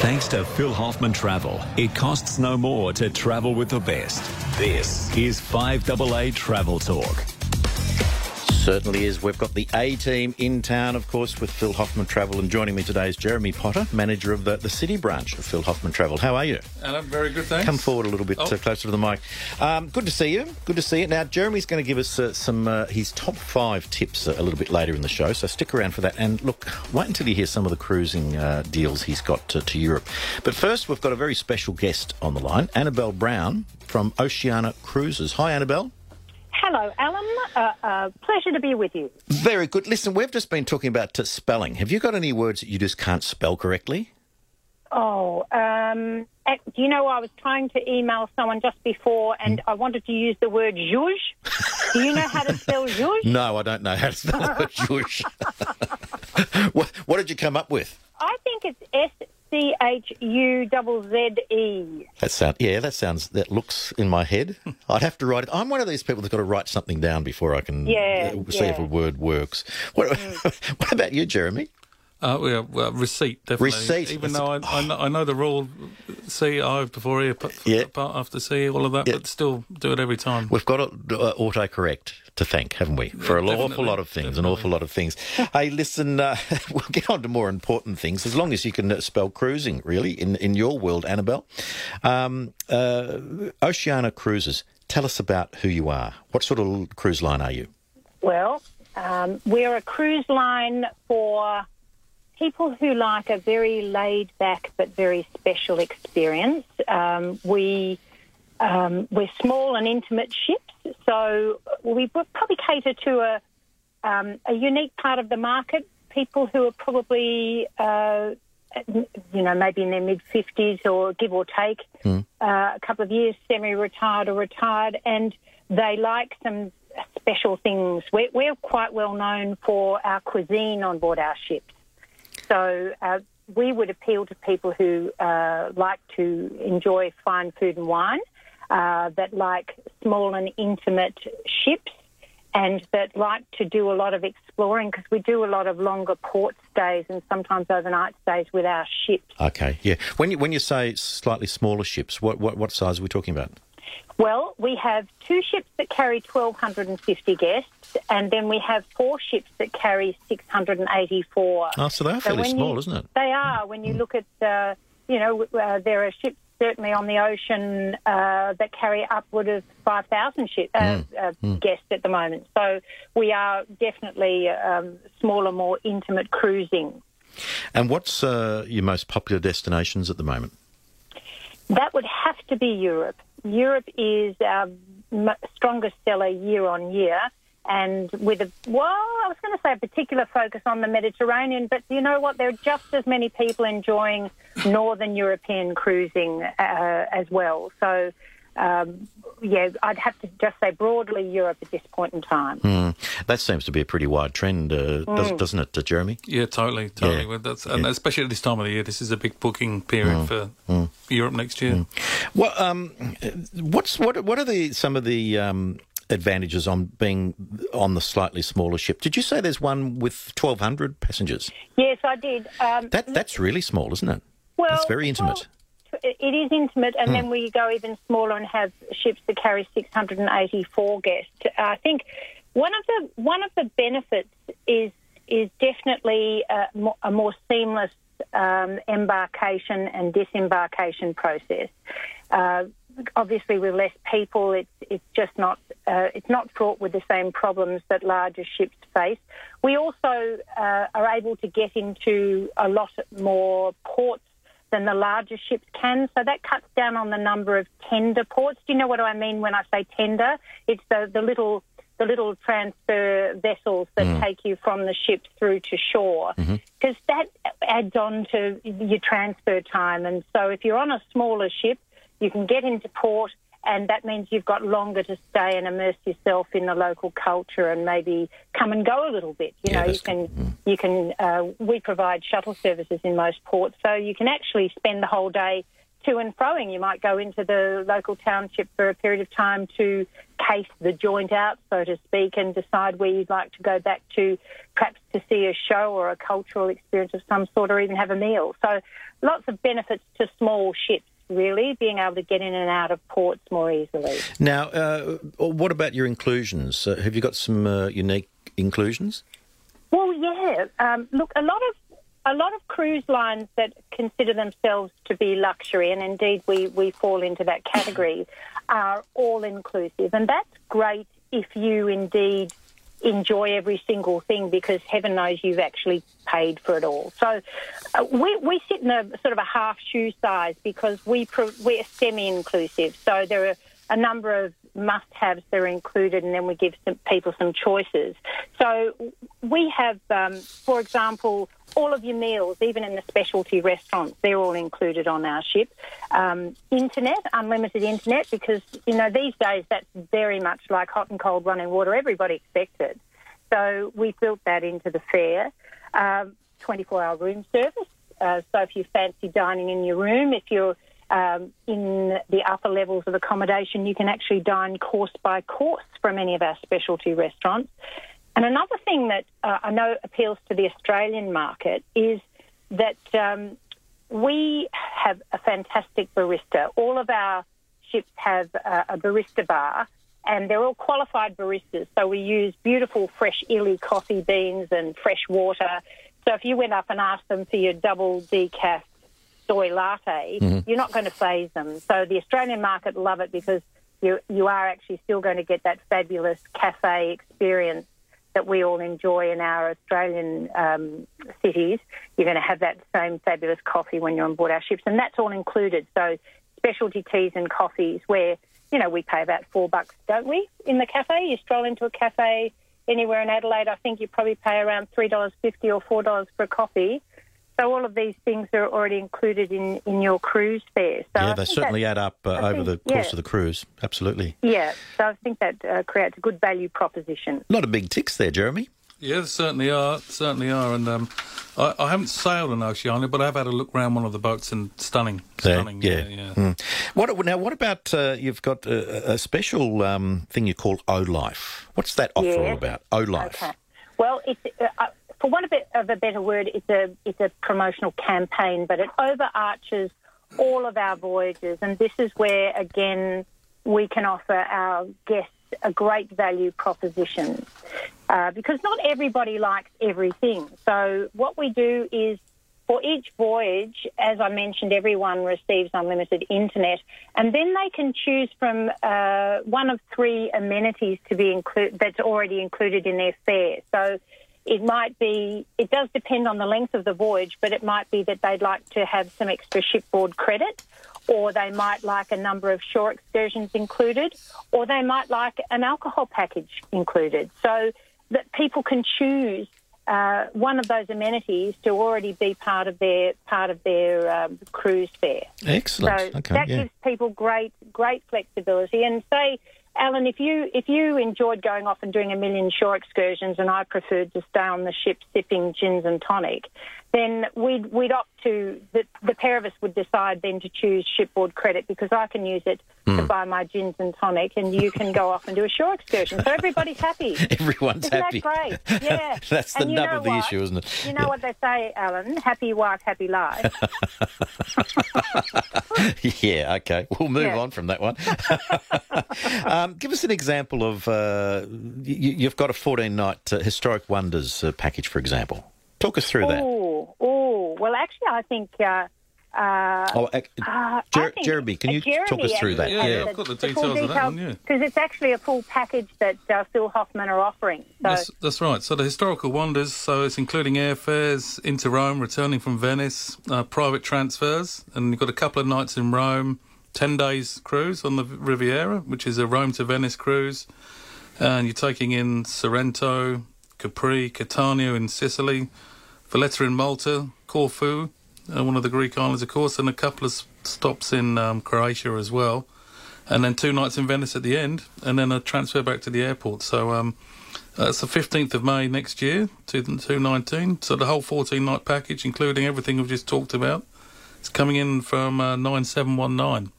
Thanks to Phil Hoffman Travel, it costs no more to travel with the best. This is 5AA Travel Talk. Certainly is. We've got the A team in town, of course, with Phil Hoffman Travel. And joining me today is Jeremy Potter, manager of the, the city branch of Phil Hoffman Travel. How are you? Alan, very good, thanks. Come forward a little bit Oh. uh, closer to the mic. Um, good to see you. Good to see you. Now, Jeremy's going to give us uh, some uh, his top five tips uh, a little bit later in the show, so stick around for that. And look, wait until you hear some of the cruising uh, deals he's got to, to Europe. But first, we've got a very special guest on the line, Annabelle Brown from Oceania Cruises. Hi, Annabelle. Hello, Alan. Uh, uh, pleasure to be with you. Very good. Listen, we've just been talking about spelling. Have you got any words that you just can't spell correctly? Oh, um, do you know I was trying to email someone just before and I wanted to use the word zhuzh. Do you know how to spell zhuzh? No, I don't know how to spell the word Jewish. what, what did you come up with? I think it's S C H U Z Z E. That sound, yeah, that sounds, that looks in my head. I'd have to write it. I'm one of these people that's got to write something down before I can Yeah, uh, see if a word works. What, what about you, Jeremy? Uh, yeah, well, receipt, definitely. Receipt, Even that's- though I, I, know, I know the rule, C, I before E, p- Yeah. part after C, all of that, Yeah. but still do it every time. We've got uh, autocorrect to thank, haven't we? For an awful lot of things, an awful lot of things. hey, listen, uh, we'll get on to more important things as long as you can uh, spell cruising, really, in, in your world, Annabelle. Um, uh, Oceania Cruises, tell us about who you are. What sort of cruise line are you? Well, um, we're a cruise line for people who like a very laid back but very special experience. Um, we um, we're small and intimate ships, so we probably cater to a um, a unique part of the market. People who are probably uh, you know maybe in their mid fifties or give or take uh, a couple of years semi-retired or retired, and they like some special things. We're, we're quite well known for our cuisine on board our ships. So uh, we would appeal to people who uh, like to enjoy fine food and wine, uh, that like small and intimate ships, and that like to do a lot of exploring because we do a lot of longer port stays and sometimes overnight stays with our ships. Okay, yeah. When you when you say slightly smaller ships, what what, what size are we talking about? Well, we have two ships that carry 1,250 guests, and then we have four ships that carry 684. Oh, so they are fairly when small, you- isn't it? They are. When you look at, uh, you know, uh, there are ships certainly on the ocean uh, that carry upward of 5,000 ship, uh, uh, guests at the moment. So we are definitely um, smaller, more intimate cruising. And what's uh, your most popular destinations at the moment? That would have to be Europe. Europe is our strongest seller year on year. And with a, well, I was going to say a particular focus on the Mediterranean, but you know what? There are just as many people enjoying Northern European cruising uh, as well. So, um, yeah, I'd have to just say broadly Europe at this point in time. Hmm. That seems to be a pretty wide trend, uh, does, doesn't it, uh, Jeremy? Yeah, totally, totally. Yeah. Well, that's, and especially at this time of the year, this is a big booking period for Europe next year. Well, um, what's what? What are the some of the um, advantages on being on the slightly smaller ship? Did you say there's one with 1,200 passengers? Yes, I did. Um, That that's really small, isn't it? Well, That's very intimate. well, it is intimate, and then we go even smaller and have ships that carry 684 guests. I think one of the one of the benefits is is definitely a, a more seamless um, embarkation and disembarkation process. Uh, obviously, with less people, it's it's just not uh, it's not fraught with the same problems that larger ships face. We also uh, are able to get into a lot more ports than the larger ships can, so that cuts down on the number of tender ports. Do you know what I mean when I say tender? It's the the little the little transfer vessels that take you from the ship through to shore, because that adds on to your transfer time. And so, if you're on a smaller ship, you can get into port, and that means you've got longer to stay and immerse yourself in the local culture and maybe come and go a little bit. You Yeah, know, you can you can uh, we provide shuttle services in most ports, so you can actually spend the whole day to and froing. You might go into the local township for a period of time to case the joint out, so to speak, and decide where you'd like to go back to, perhaps to see a show or a cultural experience of some sort, or even have a meal. So lots of benefits to small ships really, being able to get in and out of ports more easily. Now, uh, what about your inclusions? Uh, have you got some uh, unique inclusions? Well, yeah. Um, look, a lot of a lot of cruise lines that consider themselves to be luxury, and indeed we, we fall into that category, are all inclusive. And that's great if you indeed enjoy every single thing because heaven knows you've actually paid for it all. So uh, we, we sit in a sort of a half shoe size because we pro- we're semi-inclusive. So there are a number of must-haves that are included, and then we give some people some choices. So we have, um, for example, all of your meals, even in the specialty restaurants, they're all included on our ship. Um, internet, unlimited internet, because you know these days that's very much like hot and cold running water. Everybody expects it. So we built that into the fare. Um, 24-hour room service. Uh, so if you fancy dining in your room, if you're um, in the upper levels of accommodation, you can actually dine course by course from any of our specialty restaurants. And another thing that uh, I know appeals to the Australian market is that um, we have a fantastic barista. All of our ships have a, a barista bar, and they're all qualified baristas. So we use beautiful fresh illy coffee beans and fresh water. So if you went up and asked them for your double decaf soy latte, mm-hmm. you're not going to phase them. So the Australian market love it because you you are actually still going to get that fabulous cafe experience that we all enjoy in our Australian um, cities. You're going to have that same fabulous coffee when you're on board our ships, and that's all included. So specialty teas and coffees, where you know we pay about four bucks, don't we, in the cafe? You stroll into a cafe anywhere in Adelaide, I think you probably pay around three dollars fifty or four dollars for a coffee. So all of these things are already included in, in your cruise fare. So yeah, they certainly add up uh, over the course yeah. of the cruise. Absolutely. Yeah, so I think that uh, creates a good value proposition. A lot of big ticks there, Jeremy. Yeah, there certainly are. Certainly are. And um, I, I, haven't sailed an Oceania, but I've had a look around one of the boats and stunning. Stunning. yeah. yeah, yeah. Mm. What, now, what about uh, you've got a, a special um, thing you call O Life? What's that offer yeah. all about? O Life. Okay. Well, it's. Uh, for want of a better word, it's a it's a promotional campaign, but it overarches all of our voyages, and this is where again we can offer our guests a great value proposition uh, because not everybody likes everything. So what we do is for each voyage, as I mentioned, everyone receives unlimited internet, and then they can choose from uh, one of three amenities to be included that's already included in their fare. So it might be, it does depend on the length of the voyage, but it might be that they'd like to have some extra shipboard credit, or they might like a number of shore excursions included, or they might like an alcohol package included. So that people can choose uh, one of those amenities to already be part of their part of their um, cruise fare. Excellent. So okay, that yeah. gives people great great flexibility. And say Alan, if you if you enjoyed going off and doing a million shore excursions, and I preferred to stay on the ship sipping gins and tonic, then we'd we'd opt to the, the pair of us would decide then to choose shipboard credit because I can use it mm. to hmm. buy my gins and tonic, and you can go off and do a shore excursion. So everybody's happy. Everyone's isn't happy. That great, yeah. That's the nub of the what? issue, isn't it? You know yeah. what they say, Alan? Happy wife, happy life. yeah. Okay. We'll move yeah. on from that one. um, give us an example of uh, you, have got a 14 night uh, historic wonders uh, package, for example. Talk us through that. Oh, oh. Well, actually, I think. Uh, uh, oh, uh, Jer- Jeremy, can you Jeremy, talk us through that? Yeah, yeah, I've got the details of that one, yeah. Because it's actually a full package that uh, Phil Hoffman are offering. So. That's, that's, right. So the historical wonders, so it's including airfares into Rome, returning from Venice, uh, private transfers, and you've got a couple of nights in Rome, 10 days cruise on the Riviera, which is a Rome to Venice cruise, and you're taking in Sorrento, Capri, Catania in Sicily, Valletta in Malta, Corfu, uh, one of the Greek islands, of course, and a couple of stops in um, Croatia as well, and then two nights in Venice at the end, and then a transfer back to the airport. So um, that's the 15th of May next year, 2019. So the whole 14 night package, including everything we've just talked about, It's coming in from uh, nine seven one nine.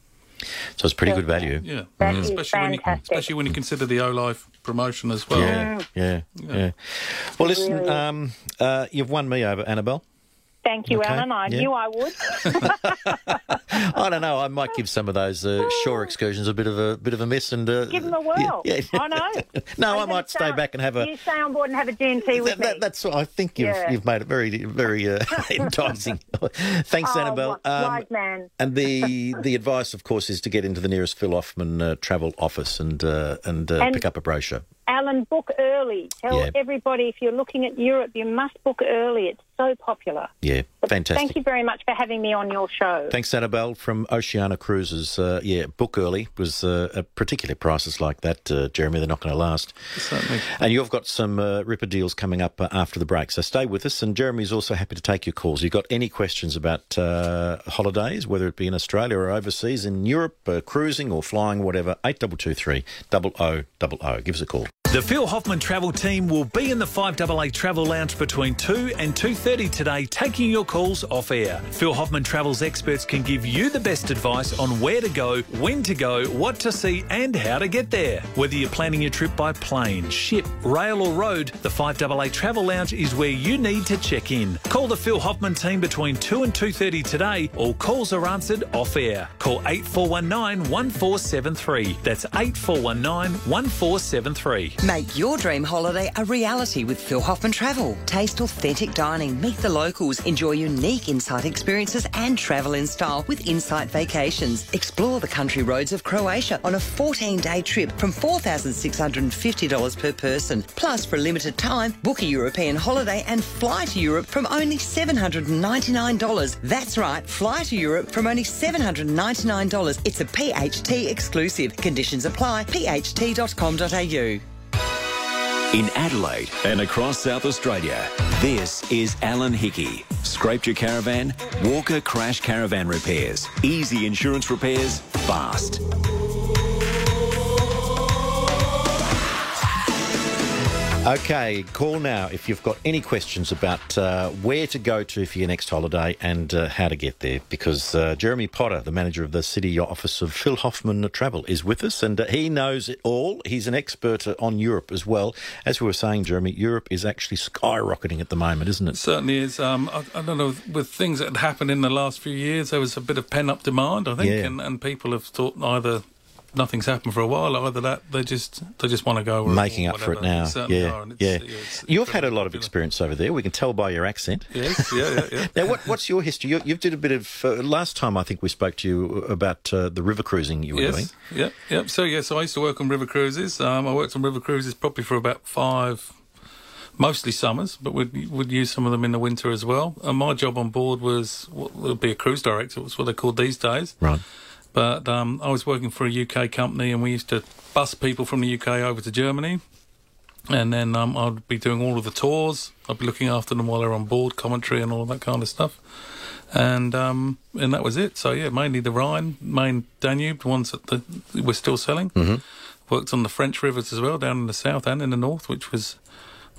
So it's pretty good value. Yeah, That is especially when you especially when you consider the O Life promotion as well. Yeah, yeah, yeah. Well, listen, um, uh, you've won me over, Annabelle. Thank you, Okay, Alan. I yeah. knew I would. I don't know. I might give some of those uh, shore excursions a bit of a bit of a miss and uh, Give them a whirl. Yeah, yeah. I know. no, you I might stay back and have a. You stay on board and have a G&T with That, that, me. that's what I think you've you've made it very very uh, enticing. Thanks, Oh, Annabelle. wi- wise man. And the the advice, of course, is to get into the nearest Phil Hoffman uh, travel office and uh, and, uh, And- pick up a brochure. Alan, book early. Tell Yeah. everybody if you're looking at Europe, you must book early. It's so popular. Yeah, fantastic. Thank you very much for having me on your show. Thanks, Annabelle from Oceania Cruises. Uh, yeah, book early was uh, a particular prices like that, uh, Jeremy. They're not going to last. Certainly. And you've got some uh, ripper deals coming up uh, after the break, so stay with us. And Jeremy's also happy to take your calls. You've got any questions about uh, holidays, whether it be in Australia or overseas, in Europe, uh, cruising or flying, whatever. Eight double two three double O double O. Give us a call. The Phil Hoffman travel team will be in the 5AA Travel Lounge between 2 and 2.30 today, taking your calls off air. Phil Hoffman Travel's experts can give you the best advice on where to go, when to go, what to see and how to get there. Whether you're planning your trip by plane, ship, rail or road, the 5AA Travel Lounge is where you need to check in. Call the Phil Hoffman team between 2 and 2.30 today. All calls are answered off air. Call 8419 1473. That's 8419 1473. Make your dream holiday a reality with Phil Hoffman Travel. Taste authentic dining, meet the locals, enjoy unique insight experiences and travel in style with Insight Vacations. Explore the country roads of Croatia on a 14-day trip from $4,650 per person. Plus, for a limited time, book a European holiday and fly to Europe from only $799. That's right, fly to Europe from only $799. It's a PHT exclusive. Conditions apply. pht.com.au. In Adelaide and across South Australia, this is Alan Hickey. Scraped your caravan? Walker Crash Caravan Repairs. Easy insurance repairs, fast. Okay, call now if you've got any questions about uh, where to go to for your next holiday and uh, how to get there. Because uh, Jeremy Potter, the manager of the City Office of Phil Hoffman Travel, is with us and uh, he knows it all. He's an expert uh, on Europe as well. As we were saying, Jeremy, Europe is actually skyrocketing at the moment, isn't it? certainly is. Um, I, I don't know, with things that had happened in the last few years, there was a bit of pent up demand, I think, Yeah. and, and people have thought either nothing's happened for a while, either that they just they just want to go. Making up for it now. They certainly Yeah, are, and yeah. it's- it's You've had a lot of experience over there. We can tell by your accent. Yes, yeah, yeah, yeah. Now, what, what's your history? You, you've did a bit of uh, last time. I think we spoke to you about uh, the river cruising you were doing. Yes, yep, yep. So yes, I used to work on river cruises. Um, I worked on river cruises probably for about five, mostly summers, but we'd would use some of them in the winter as well. And my job on board was what would be a cruise director. It's what they're called these days. Right. But um, I was working for a UK company, and we used to bus people from the UK over to Germany. And then um, I'd be doing all of the tours. I'd be looking after them while they're on board, commentary and all of that kind of stuff. And um, and that was it. So yeah, mainly the Rhine, main Danube, the ones that the, we're still selling. Mm-hmm. Worked on the French rivers as well, down in the south and in the north, which was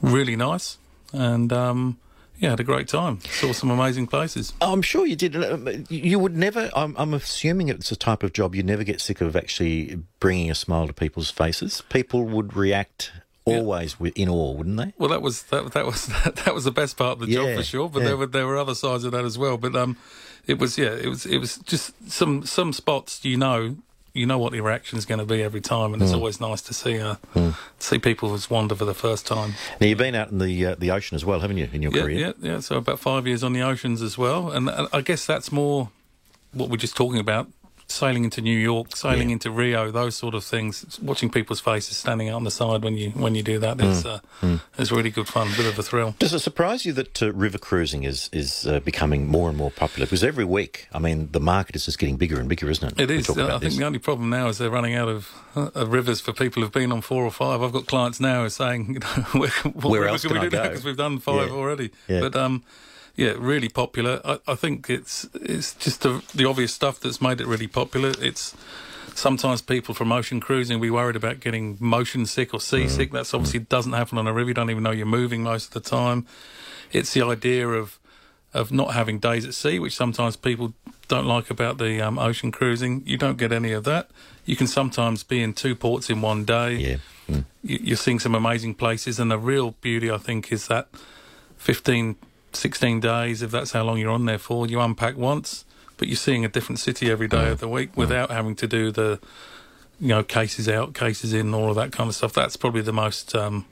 really nice. And um, yeah, had a great time. Saw some amazing places. I'm sure you did. Um, You would never. I'm, I'm assuming it's a type of job you never get sick of actually bringing a smile to people's faces. People would react always with, in awe, wouldn't they? Well, that was that, that was that, was the best part of the Yeah, job for sure. But yeah. there were there were other sides of that as well. But um, it was yeah, it was it was just some some spots you know you know what the reaction is going to be every time, and it's Hmm. always nice to see uh see people as wander for the first time. Now you've been out in the uh, the ocean as well, haven't you, in your Yeah, career? yeah, yeah. So about five years on the oceans as well, and I guess that's more what we're just talking about. Sailing into New York, sailing Yeah. into Rio, those sort of things. Watching people's faces standing out on the side when you when you do that is Hmm. uh, is really good fun, a bit of a thrill. Does it surprise you that uh, river cruising is is uh, becoming more and more popular? Because every week, I mean, the market is just getting bigger and bigger, isn't it? It is. I think this. the only problem now is they're running out of, uh, of rivers for people who've been on four or five. I've got clients now who are saying, you know, where, else can we do that? go? Because we've done five Yeah. already. Yeah. But um, yeah, really popular. I, I think it's it's just the, the obvious stuff that's made it really popular. It's sometimes people from ocean cruising be worried about getting motion sick or seasick. That's obviously doesn't happen on a river. You don't even know you're moving most of the time. It's the idea of of not having days at sea, which sometimes people don't like about the um, ocean cruising. You don't get any of that. You can sometimes be in two ports in one day. Yeah. Mm. You, you're seeing some amazing places, and the real beauty, I think, is that 15, 16 days, if that's how long you're on there for, you unpack once, but you're seeing a different city every day of the week without having to do the, you know, cases out, cases in, all of that kind of stuff. That's probably the most. Um,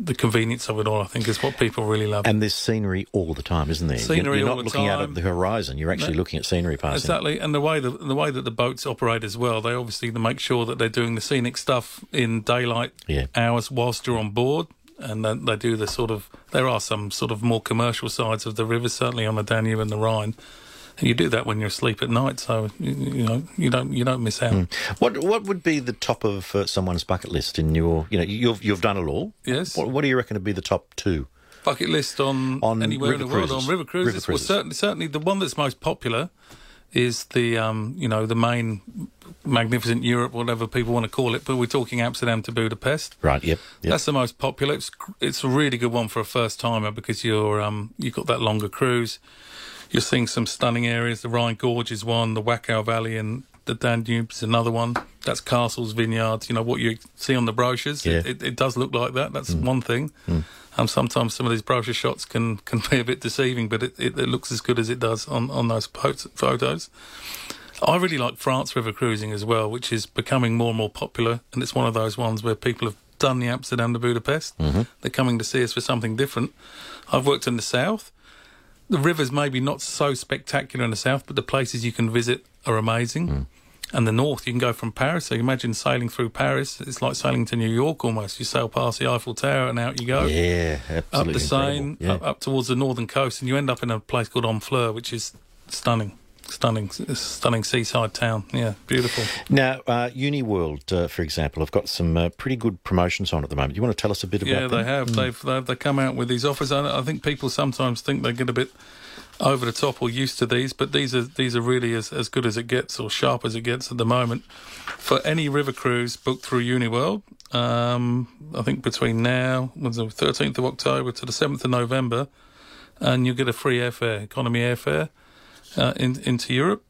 the convenience of it all, I think, is what people really love. And there's scenery all the time, isn't there? Scenery you're, you're all not the looking out at the horizon. You're actually No. looking at scenery passing. Exactly, and the way that the way that the boats operate as well, they obviously make sure that they're doing the scenic stuff in daylight Yeah. hours whilst you're on board, and then they do the sort of. There are some sort of more commercial sides of the river, certainly on the Danube and the Rhine. And you do that when you're asleep at night, so you, you know you don't you don't miss out. Hmm. What what would be the top of uh, someone's bucket list in your? You know, you've you've done it all. Yes. What, what do you reckon would be the top two? bucket list on, On anywhere in the world on river cruises. River Well, certainly, certainly the one that's most popular is the um, you know the main magnificent Europe, whatever people want to call it. But we're talking Amsterdam to Budapest. Right. Yep. Yep. That's the most popular. It's it's a really good one for a first timer because you're um you've got that longer cruise. You're seeing some stunning areas. The Rhine Gorge is one. The Wachau Valley and the Danube is another one. That's castles, vineyards. You know what you see on the brochures. It, Yeah. Mm. it, it does look like that. That's one thing. Um, sometimes some of these brochure shots can can be a bit deceiving, but it, it, it looks as good as it does on on those photos. I really like France river cruising as well, which is becoming more and more popular, and it's one of those ones where people have done the Amsterdam to Budapest. Mm-hmm. They're coming to see us for something different. I've worked in the south. The rivers maybe not so spectacular in the south, but the places you can visit are amazing. Mm. And the north, you can go from Paris. So you imagine sailing through Paris. It's like sailing to New York almost. You sail past the Eiffel Tower and out you go yeah. absolutely. up the Seine. Yeah. up, up towards the northern coast, and you end up in a place called Honfleur, which is stunning, stunning, stunning seaside town. Yeah, beautiful. Now, uh, UniWorld, uh, for example, have got some uh, pretty good promotions on at the moment. You want to tell us a bit about Yeah, them? Hmm. they have. They've, they've they come out with these offers. I, I think people sometimes think they get a bit over the top or used to these, but these are these are really as, as good as it gets or sharp as it gets at the moment. For any river cruise booked through UniWorld, um, I think between now, was the 13th of October to the 7th of November, and you get a free airfare, economy airfare, uh, in, into Europe.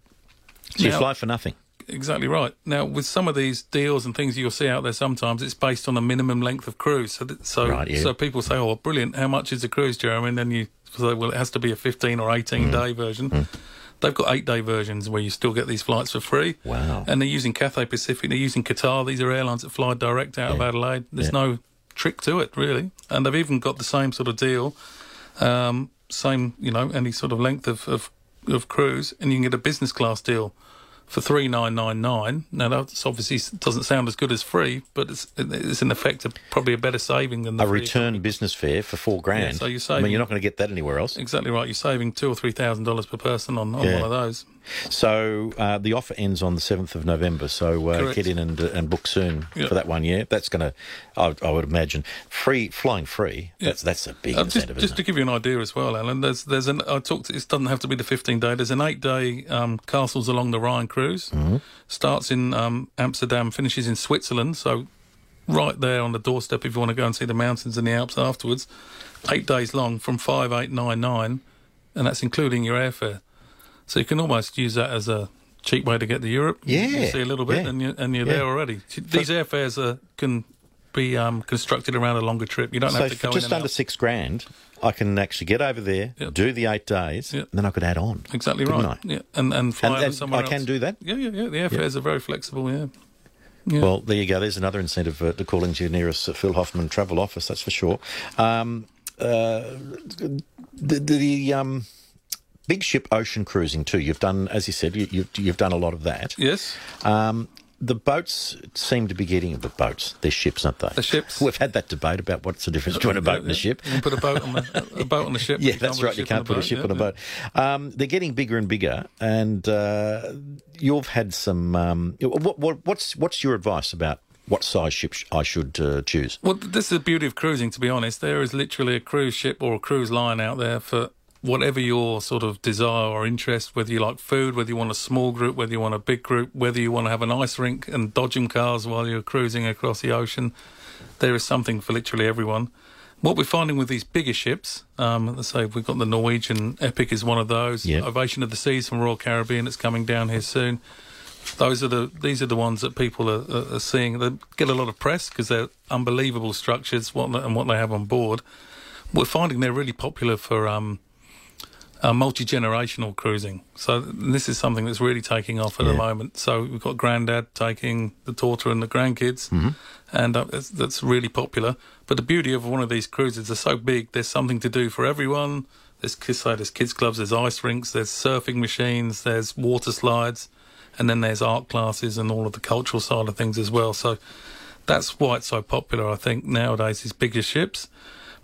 So you Now- fly for nothing. Exactly right. Now, with some of these deals and things you'll see out there, sometimes it's based on a minimum length of cruise. So, th- so, Right, yeah. so people say, "Oh, brilliant! How much is the cruise, Jeremy?" And then you say, "Well, it has to be a 15 or 18 Mm. day version." They've got eight day versions where you still get these flights for free. Wow. And they're using Cathay Pacific. They're using Qatar. These are airlines that fly direct out of Adelaide. There's Yeah. no trick to it, really. And they've even got the same sort of deal, um, same you know, any sort of length of, of of cruise, and you can get a business class deal for three nine nine nine. Now that's obviously doesn't sound as good as free, but it's it's in effect a, probably a better saving than the A return business fare for four grand. so you're I mean, saving- you're not going to get that anywhere else. Exactly right. You're saving two or three thousand dollars per person on, on Yeah. one of those. So uh, the offer ends on the seventh of November. So uh, get in and, uh, and book soon Yep. for that one year. That's going to, I, would imagine, free flying free. That's that's a big Uh, just, incentive, just isn't to give you an idea as well, Alan. There's there's an I talked. It doesn't have to be the 15 day. There's an eight day um, castles along the Rhine cruise. Mm-hmm. Starts in um, Amsterdam, finishes in Switzerland. So right there on the doorstep. If you want to go and see the mountains and the Alps afterwards, eight days long from five eight nine nine, and that's including your airfare. So you can almost use that as a cheap way to get to Europe. You- you Yeah, see a little bit, yeah, and you're, and you're yeah. there already. These airfares are, can be um, constructed around a longer trip. You don't So have to for go just in and under six grand, I can actually get over there, Yep. do the eight days, Yep. and then I could add on. Exactly right. I? Yeah, and and fly And- over and somewhere I can do that? Yeah, yeah, yeah. The airfares are very flexible. Yeah. Yeah. Well, there you go. There's another incentive uh, to calling to your nearest uh, Phil Hoffman Travel Office. That's for sure. Um, uh, the the um, big ship ocean cruising too. You've done, as you said, you, you've you've done a lot of that. yes. Um, the boats seem to be getting the boats. They're ships, aren't they? The ships. We've had that debate about what's the difference between a boat and a ship. You can put a boat on the a boat on the ship. Yeah, that's right. You can't put a ship on a boat. Um, they're getting bigger and bigger, and uh, you've had some. Um, what, what, what's what's your advice about what size ship sh- I should uh, choose? Well, this is the beauty of cruising. To be honest, there is literally a cruise ship or a cruise line out there for whatever your sort of desire or interest. Whether you like food, whether you want a small group, whether you want a big group, whether you want to have an ice rink and dodgem cars while you're cruising across the ocean. There is something for literally everyone. What we're finding with these bigger ships, um, let's say we've got the Norwegian Epic is one of those. Yeah. Ovation of the Seas from Royal Caribbean that's coming down here soon. Those are the these are the ones that people are, are, are seeing. They get a lot of press because they're unbelievable structures what and what they have on board. We're finding they're really popular for um, uh, multi generational cruising. So this is something that's really taking off at the moment. So we've got Grandad taking the daughter and the grandkids, Mm-hmm. and uh, that's, that's really popular. But the beauty of one of these cruises, they're so big. There's something to do for everyone. There's kids, so there's kids clubs, there's ice rinks, there's surfing machines, there's water slides, and then there's art classes and all of the cultural side of things as well. So that's why it's so popular. I think nowadays these bigger ships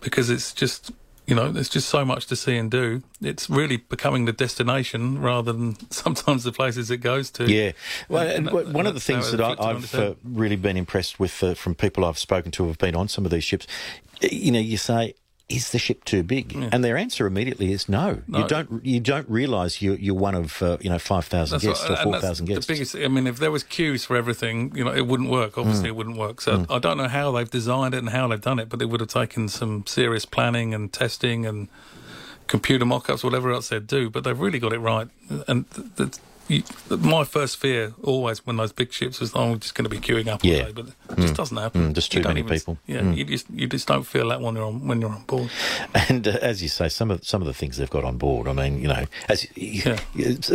because it's just you know there's just so much to see and do. It's really becoming the destination rather than sometimes the places it goes to. Yeah. Well, And and w- one of the things that I, I've uh, really been impressed with uh, from people I've spoken to who have been on some of these ships, you know, you say, is the ship too big? And their answer immediately is no. No. You don't. You don't realise you're, you're one of uh, you know five thousand guests what- or four thousand guests. The biggest. I mean, if there was queues for everything, you know, it wouldn't work. Obviously, Mm. it wouldn't work. So I don't know how they've designed it and how they've done it, but it would have taken some serious planning and testing and computer mock-ups, whatever else they'd do. But they've really got it right. And th- th- you, my first fear always when those big ships was, oh, we're just going to be queuing up all Yeah. day, but it just doesn't happen. Mm, just too many even- people. Yeah, Mm. you just you just don't feel that when you're on when you're on board. And uh, as you say, some of some of the things they've got on board. I mean, you know, as Yeah.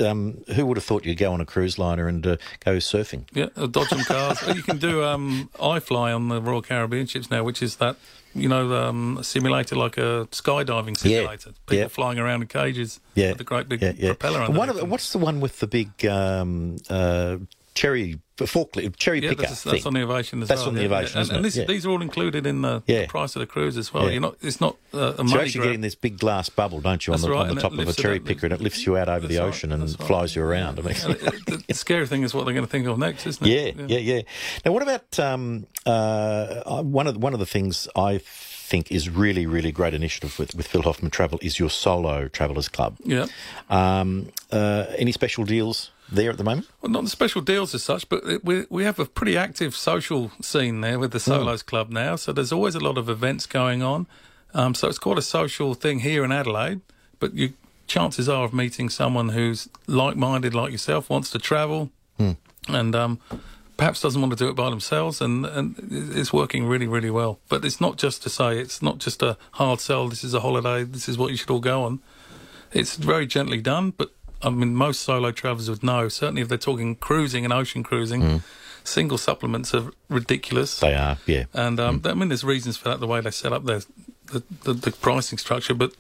um, who would have thought you'd go on a cruise liner and uh, go surfing? Yeah, uh, Dodgem cars. You can do um, fly on the Royal Caribbean ships now, which is that you know um, a simulator like a skydiving simulator. People yeah. flying around in cages Yeah, with a great big yeah, yeah. propeller. One of what's the one with the big um, uh, cherry forklift cherry yeah, picker that's, thing? that's on the Ovation as That's well. on the yeah, Ovation, yeah. isn't and, and this, Yeah. these are all included in the, the price of the cruise as well. You're not. It's not uh, a So money you actually grab. get in this big glass bubble, don't you, on the, right, on the top of a cherry picker, and it lifts you out over the That's right, ocean and right. flies you around. I mean, it- the scary thing is what they're going to think of next, isn't it? yeah, yeah. Yeah. Now, what about um, uh, one of one of the things I think is really, really great initiative with, with Phil Hoffman Travel is your solo travellers club. Yeah. Um, uh, any special deals there at the moment? Well, not the special deals as such, but we we have a pretty active social scene there with the Solos Club now. So there's always a lot of events going on. Um, so it's quite a social thing here in Adelaide. But you, chances are of meeting someone who's like-minded like yourself, wants to travel, and um, perhaps doesn't want to do it by themselves, and and it's working really really well. But it's not just to say it's not just a hard sell. This is a holiday. This is what you should all go on. It's very gently done, but I mean, most solo travellers would know. Certainly, if they're talking cruising and ocean cruising, single supplements are ridiculous. They are, yeah. And um, I mean, there's reasons for that. The way they set up their the, the, the pricing structure, but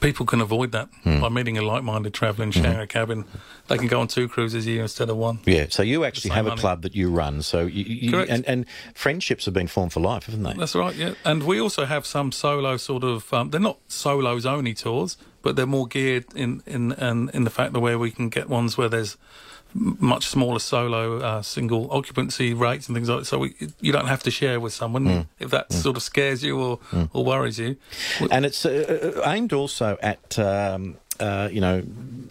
people can avoid that by meeting a like-minded traveller and sharing a cabin. They can go on two cruises a year instead of one. Yeah, so you actually have a money. club that you run. So you, you, Correct. and, and friendships have been formed for life, haven't they? That's right, yeah. And we also have some solo sort of. Um, they're not solos only tours, but they're more geared in in in, in the fact that where we can get ones where there's much smaller solo uh, single occupancy rates and things like that. So we, you don't have to share with someone if that sort of scares you or, or worries you. And it's uh, uh, aimed also at, um, uh, you know,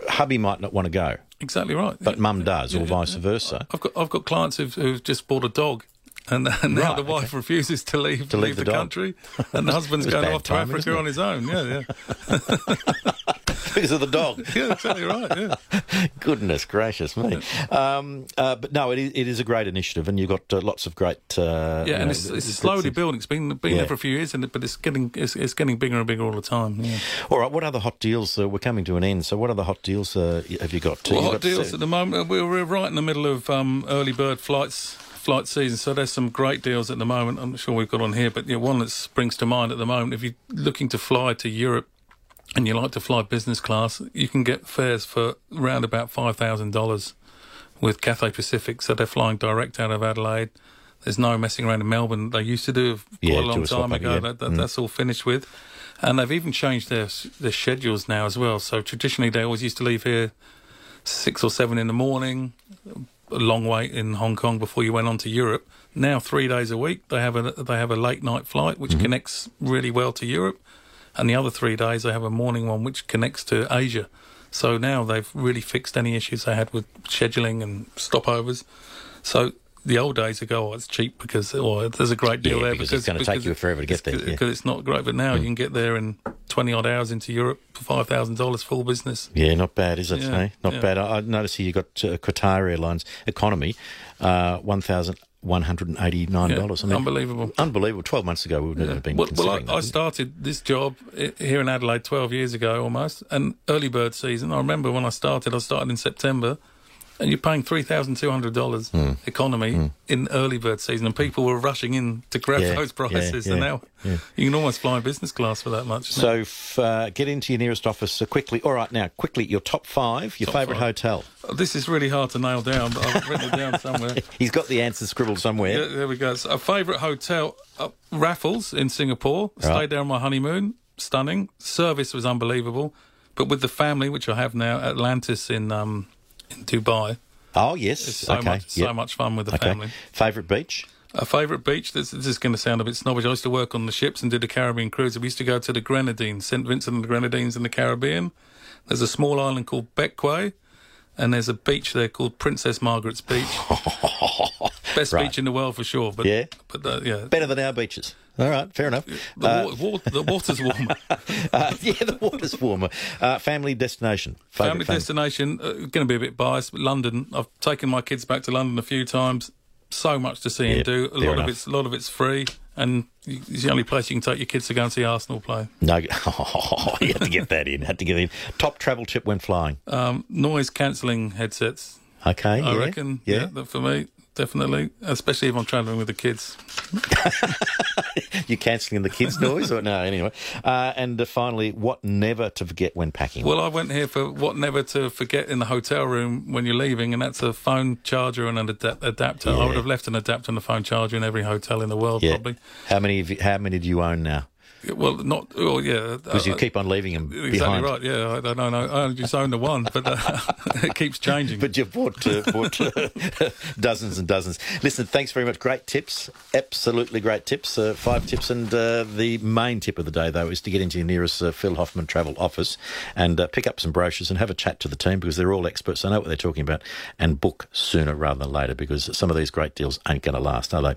hubby might not want to go, exactly right. but yeah. mum does, or Yeah, vice yeah. versa. I've got I've got clients who've, who've just bought a dog. And, and now Right, the wife refuses to leave, To leave the the, country, and the husband's going off to Africa on his own. Yeah, yeah, because of the dog. yeah, exactly right. Yeah. Goodness gracious me! Um, uh, but no, it is, it is a great initiative, and you've got uh, lots of great. Uh, Yeah, and know, it's, it's slowly building. It's been been Yeah. there for a few years, and but it's getting it's, it's getting bigger and bigger all the time. Yeah. All right, what other hot deals? Uh, we're coming to an end. So, what other hot deals uh, have you got? Well, You've hot got, deals uh, at the moment. We're, we're right in the middle of um, early bird flights flight season, so there's some great deals at the moment. I'm not sure we've got on here, but yeah, one that springs to mind at the moment. If you're looking to fly to Europe and you like to fly business class, you can get fares for around about five thousand dollars with Cathay Pacific. So they're flying direct out of Adelaide. There's no messing around in Melbourne. They used to do quite Yeah, a long time ago. yeah. That, that, Mm. That's all finished with. And they've even changed their their schedules now as well. So traditionally, they always used to leave here six or seven in the morning, a long wait in Hong Kong before you went on to Europe. Now three days a week they have a they have a late night flight which mm-hmm. connects really well to Europe, and the other three days they have a morning one which connects to Asia. So now they've really fixed any issues they had with scheduling and stopovers. So the old days ago, oh, it's cheap because or there's a great deal Yeah, there because it's gonna take you forever to get there, Because yeah. It's not great, but now you can get there in twenty odd hours into Europe for five thousand dollars full business. Yeah, not bad, is it? Yeah, eh? Not yeah. bad. I, I notice here you got uh, Qatar Airlines economy, uh, one thousand one hundred and eighty nine Yeah, dollars. unbelievable. Unbelievable. Twelve months ago, we would never have been Well, well I, considering I started this job here in Adelaide 12 years ago almost, and early bird season. I remember when I started, I started in September, and you're paying $3,200 Hmm. economy in early bird season, and people were rushing in to grab Yeah, those prices. yeah, and now yeah. you can almost fly business class for that much. So f- uh, get into your nearest office uh, quickly. All right, now quickly your top five, your Top favourite five. hotel. this is really hard to nail down, but I've written it down somewhere. He's got the answer scribbled somewhere. Yeah, there we go. So a favourite hotel, uh, Raffles in Singapore. Right. Stayed there on my honeymoon. Stunning. Service was unbelievable. But with the family, which I have now, Atlantis in um, in Dubai. Oh yes, It's so okay, much so much fun with the okay. family. Favourite beach. A favourite beach. This, this is going to sound a bit snobbish. I used to work on the ships and did a Caribbean cruise. We used to go to the Grenadines, St Vincent and the Grenadines in the Caribbean. There's a small island called Bequia, and there's a beach there called Princess Margaret's Beach. Best Right. beach in the world for sure. But Yeah. but uh, yeah, Better than our beaches. All right, fair enough. the, Uh, wa- wa- the water's warmer. uh, yeah, the water's warmer. Uh, family destination. Favourite Family destination, uh, going to be a bit biased, but London. I've taken my kids back to London a few times. So much to see Yeah, and do. A lot enough. of it's a lot of it's free, and it's the only place you can take your kids to go and see Arsenal play. No, oh, you had to get that in. Had to get in. Top travel tip when flying. Um, noise cancelling headsets. Okay, I yeah, reckon. yeah. that for me, definitely, especially if I'm travelling with the kids. You're cancelling the kids' noise, or no? Anyway, uh, and uh, finally, what never to forget when packing. Well, I went here for what never to forget in the hotel room when you're leaving, and that's a phone charger and an adap- adapter. I would have left an adapter and a phone charger in every hotel in the world, yeah. probably. How many? You, how many do you own now? Well, not. Oh, yeah. Because you uh, keep on leaving them Exactly behind. right. Yeah, I don't know. I only just own the one, but uh, it keeps changing. But you've bought, uh, bought uh, dozens and dozens. Listen, thanks very much. Great tips. Absolutely great tips. Uh, five tips. And uh, the main tip of the day, though, is to get into your nearest uh, Phil Hoffman travel office and uh, pick up some brochures and have a chat to the team because they're all experts. They know what they're talking about and book sooner rather than later because some of these great deals ain't going to last, are they?